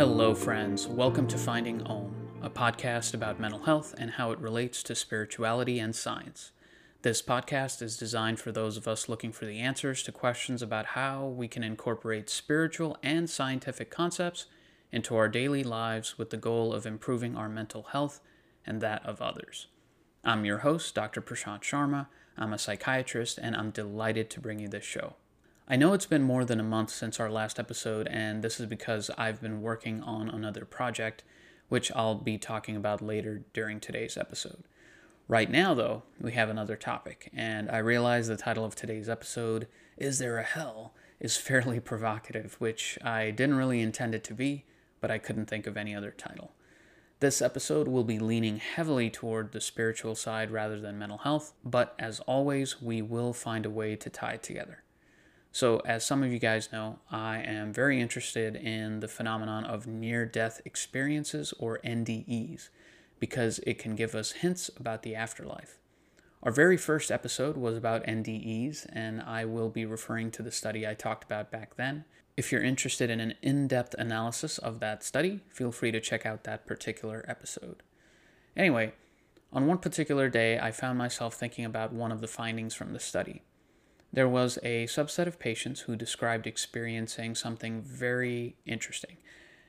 Hello, friends. Welcome to Finding AUM, a podcast about mental health and how it relates to spirituality and science. This podcast is designed for those of us looking for the answers to questions about how we can incorporate spiritual and scientific concepts into our daily lives with the goal of improving our mental health and that of others. I'm your host, Dr. Prashant Sharma. I'm a psychiatrist, and I'm delighted to bring you this show. I know it's been more than a month since our last episode, and this is because I've been working on another project, which I'll be talking about later during today's episode. Right now, though, we have another topic, and I realize the title of today's episode, Is There a Hell? is fairly provocative, which I didn't really intend it to be, but I couldn't think of any other title. This episode will be leaning heavily toward the spiritual side rather than mental health, but as always, we will find a way to tie it together. So, as some of you guys know, I am very interested in the phenomenon of near death experiences or NDEs because it can give us hints about the afterlife. Our very first episode was about NDEs, and I will be referring to the study I talked about back then. If you're interested in an in depth analysis of that study, feel free to check out that particular episode. Anyway, on one particular day, I found myself thinking about one of the findings from the study there was a subset of patients who described experiencing something very interesting,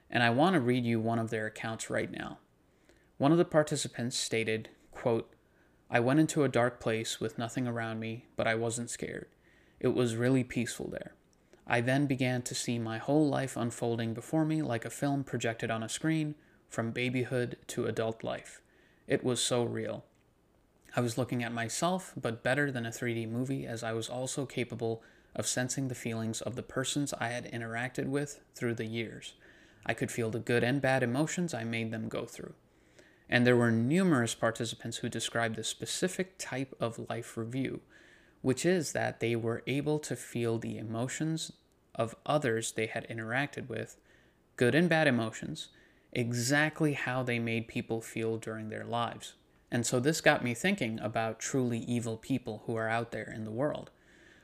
and I want to read you one of their accounts right now. One of the participants stated, quote, I went into a dark place with nothing around me, but I wasn't scared. It was really peaceful there. I then began to see my whole life unfolding before me like a film projected on a screen, from babyhood to adult life. It was so real. I was looking at myself, but better than a 3D movie, as I was also capable of sensing the feelings of the persons I had interacted with through the years. I could feel the good and bad emotions I made them go through. And there were numerous participants who described a specific type of life review, which is that they were able to feel the emotions of others they had interacted with, good and bad emotions, exactly how they made people feel during their lives. And so this got me thinking about truly evil people who are out there in the world.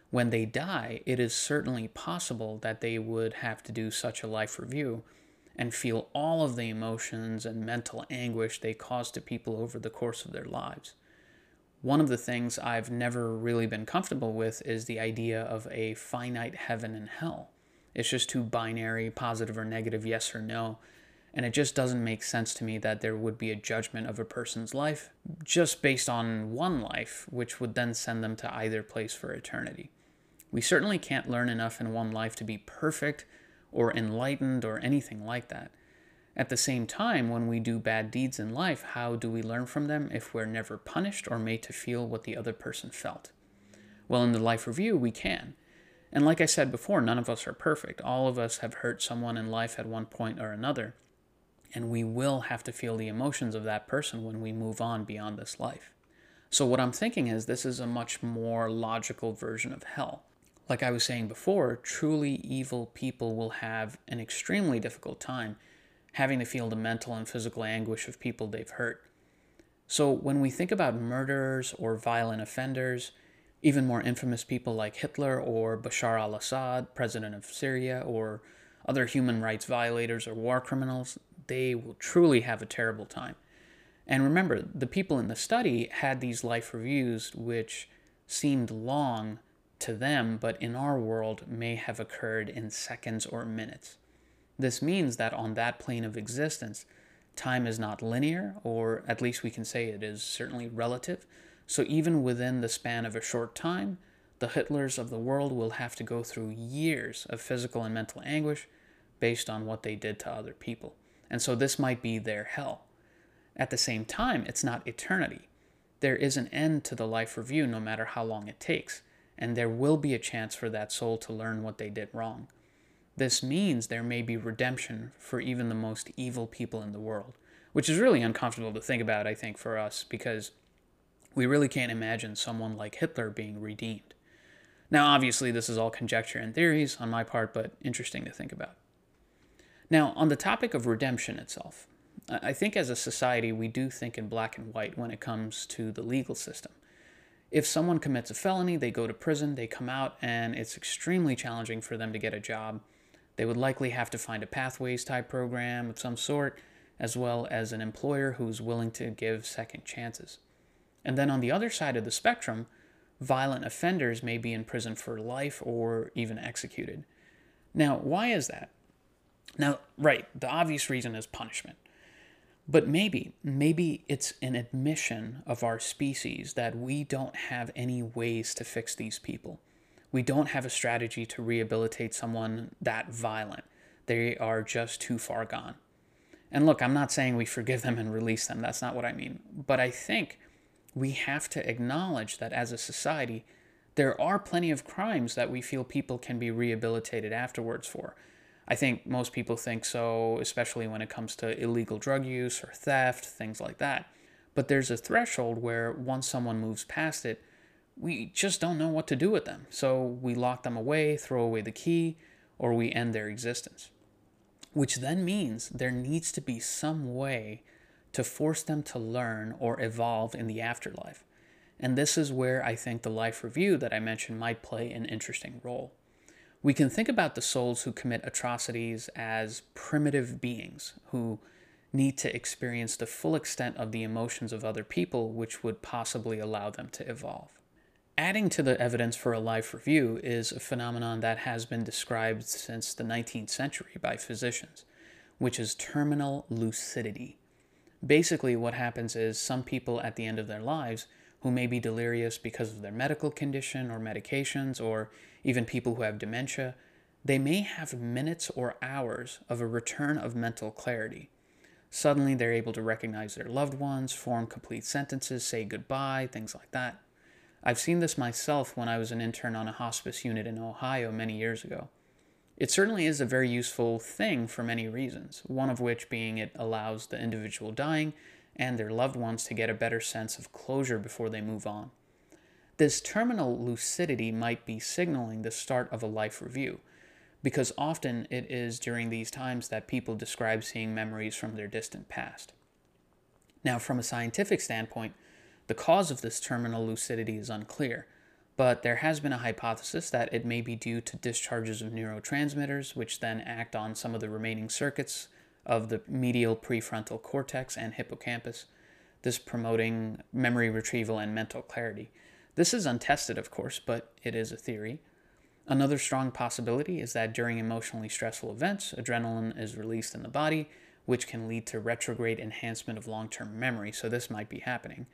When they die, it is certainly possible that they would have to do such a life review and feel all of the emotions and mental anguish they caused to people over the course of their lives. One of the things I've never really been comfortable with is the idea of a finite heaven and hell. It's just too binary, positive or negative, yes or no, and it just doesn't make sense to me that there would be a judgment of a person's life just based on one life, which would then send them to either place for eternity. We certainly can't learn enough in one life to be perfect or enlightened or anything like that. At the same time, when we do bad deeds in life, how do we learn from them if we're never punished or made to feel what the other person felt? Well, in the life review, we can. And like I said before, none of us are perfect. All of us have hurt someone in life at one point or another and we will have to feel the emotions of that person when we move on beyond this life. So, what I'm thinking is this is a much more logical version of hell. Like I was saying before, truly evil people will have an extremely difficult time having to feel the mental and physical anguish of people they've hurt. So, when we think about murderers or violent offenders, even more infamous people like Hitler or Bashar al Assad, president of Syria, or other human rights violators or war criminals, they will truly have a terrible time. And remember, the people in the study had these life reviews which seemed long to them, but in our world may have occurred in seconds or minutes. This means that on that plane of existence, time is not linear, or at least we can say it is certainly relative. So even within the span of a short time, the Hitlers of the world will have to go through years of physical and mental anguish based on what they did to other people. And so this might be their hell. At the same time, it's not eternity. There is an end to the life review no matter how long it takes, and there will be a chance for that soul to learn what they did wrong. This means there may be redemption for even the most evil people in the world, which is really uncomfortable to think about, I think, for us, because we really can't imagine someone like Hitler being redeemed. Now, obviously, this is all conjecture and theories on my part, but interesting to think about. Now, on the topic of redemption itself, I think as a society we do think in black and white when it comes to the legal system. If someone commits a felony, they go to prison, they come out, and it's extremely challenging for them to get a job. They would likely have to find a pathways type program of some sort, as well as an employer who's willing to give second chances. And then on the other side of the spectrum, violent offenders may be in prison for life or even executed. Now, why is that? Now, right, the obvious reason is punishment. But maybe, maybe it's an admission of our species that we don't have any ways to fix these people. We don't have a strategy to rehabilitate someone that violent. They are just too far gone. And look, I'm not saying we forgive them and release them. That's not what I mean. But I think we have to acknowledge that as a society, there are plenty of crimes that we feel people can be rehabilitated afterwards for. I think most people think so, especially when it comes to illegal drug use or theft, things like that. But there's a threshold where once someone moves past it, we just don't know what to do with them. So we lock them away, throw away the key, or we end their existence. Which then means there needs to be some way to force them to learn or evolve in the afterlife. And this is where I think the life review that I mentioned might play an interesting role. We can think about the souls who commit atrocities as primitive beings who need to experience the full extent of the emotions of other people, which would possibly allow them to evolve. Adding to the evidence for a life review is a phenomenon that has been described since the 19th century by physicians, which is terminal lucidity. Basically, what happens is some people at the end of their lives who may be delirious because of their medical condition or medications, or even people who have dementia, they may have minutes or hours of a return of mental clarity. Suddenly, they're able to recognize their loved ones, form complete sentences, say goodbye, things like that. I've seen this myself when I was an intern on a hospice unit in Ohio many years ago. It certainly is a very useful thing for many reasons, one of which being it allows the individual dying and their loved ones to get a better sense of closure before they move on. This terminal lucidity might be signaling the start of a life review, because often it is during these times that people describe seeing memories from their distant past. Now, from a scientific standpoint, the cause of this terminal lucidity is unclear, but there has been a hypothesis that it may be due to discharges of neurotransmitters, which then act on some of the remaining circuits of the medial prefrontal cortex and hippocampus, this promoting memory retrieval and mental clarity. This is untested, of course, but it is a theory. Another strong possibility is that during emotionally stressful events, adrenaline is released in the body, which can lead to retrograde enhancement of long term memory, so this might be happening.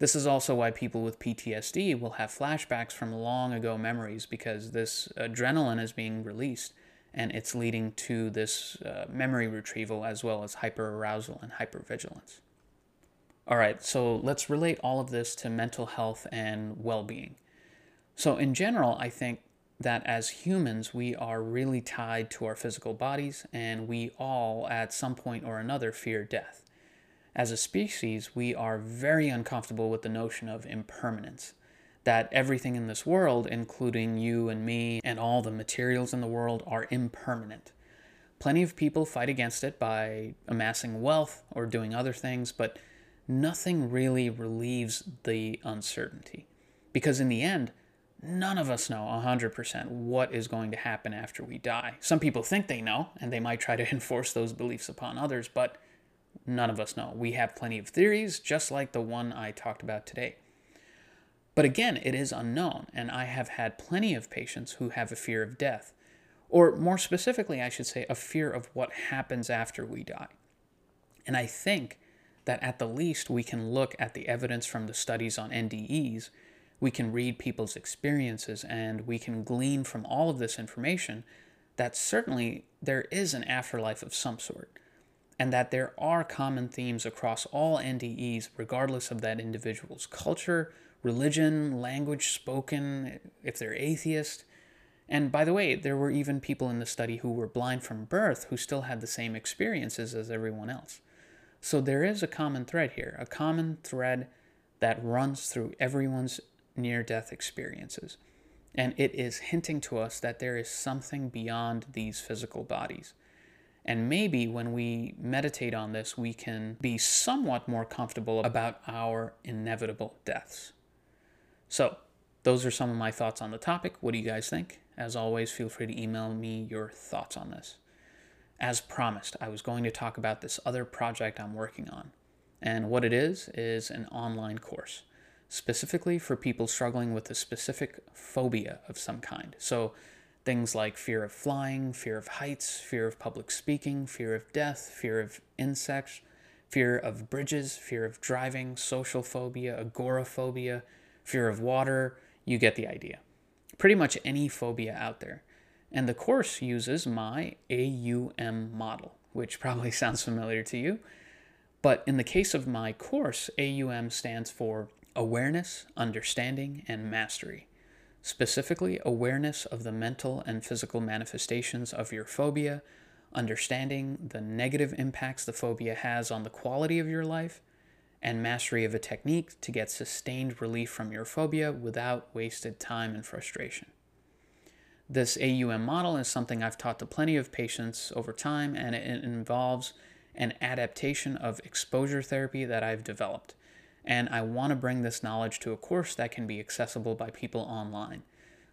This is also why people with PTSD will have flashbacks from long ago memories because this adrenaline is being released and it's leading to this uh, memory retrieval as well as hyperarousal and hypervigilance. All right, so let's relate all of this to mental health and well being. So, in general, I think that as humans, we are really tied to our physical bodies, and we all, at some point or another, fear death. As a species, we are very uncomfortable with the notion of impermanence that everything in this world, including you and me and all the materials in the world, are impermanent. Plenty of people fight against it by amassing wealth or doing other things, but nothing really relieves the uncertainty. Because in the end, none of us know 100% what is going to happen after we die. Some people think they know, and they might try to enforce those beliefs upon others, but none of us know. We have plenty of theories, just like the one I talked about today. But again, it is unknown, and I have had plenty of patients who have a fear of death, or more specifically, I should say, a fear of what happens after we die. And I think that at the least we can look at the evidence from the studies on NDEs, we can read people's experiences, and we can glean from all of this information that certainly there is an afterlife of some sort, and that there are common themes across all NDEs, regardless of that individual's culture religion, language spoken, if they're atheist. And by the way, there were even people in the study who were blind from birth who still had the same experiences as everyone else. So there is a common thread here, a common thread that runs through everyone's near death experiences. And it is hinting to us that there is something beyond these physical bodies. And maybe when we meditate on this, we can be somewhat more comfortable about our inevitable deaths. So, those are some of my thoughts on the topic. What do you guys think? As always, feel free to email me your thoughts on this. As promised, I was going to talk about this other project I'm working on. And what it is, is an online course, specifically for people struggling with a specific phobia of some kind. So, things like fear of flying, fear of heights, fear of public speaking, fear of death, fear of insects, fear of bridges, fear of driving, social phobia, agoraphobia, fear of water. You get the idea. Pretty much any phobia out there. And the course uses my AUM model, which probably sounds familiar to you. But in the case of my course, AUM stands for Awareness, Understanding, and Mastery. Specifically, awareness of the mental and physical manifestations of your phobia, understanding the negative impacts the phobia has on the quality of your life, and mastery of a technique to get sustained relief from your phobia without wasted time and frustration. This AUM model is something I've taught to plenty of patients over time, and it involves an adaptation of exposure therapy that I've developed. And I want to bring this knowledge to a course that can be accessible by people online.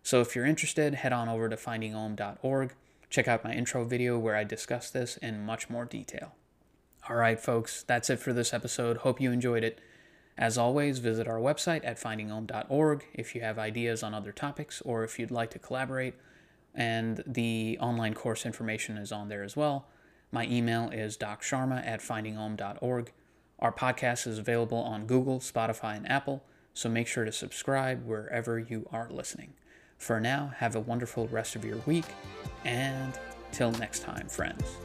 So if you're interested, head on over to findingaum.org. Check out my intro video where I discuss this in much more detail. All right, folks, that's it for this episode. Hope you enjoyed it. As always, visit our website at findingaum.org if you have ideas on other topics or if you'd like to collaborate and the online course information is on there as well. My email is docsharma at findingaum.org. Our podcast is available on Google, Spotify, and Apple, so make sure to subscribe wherever you are listening. For now, have a wonderful rest of your week, and till next time, friends.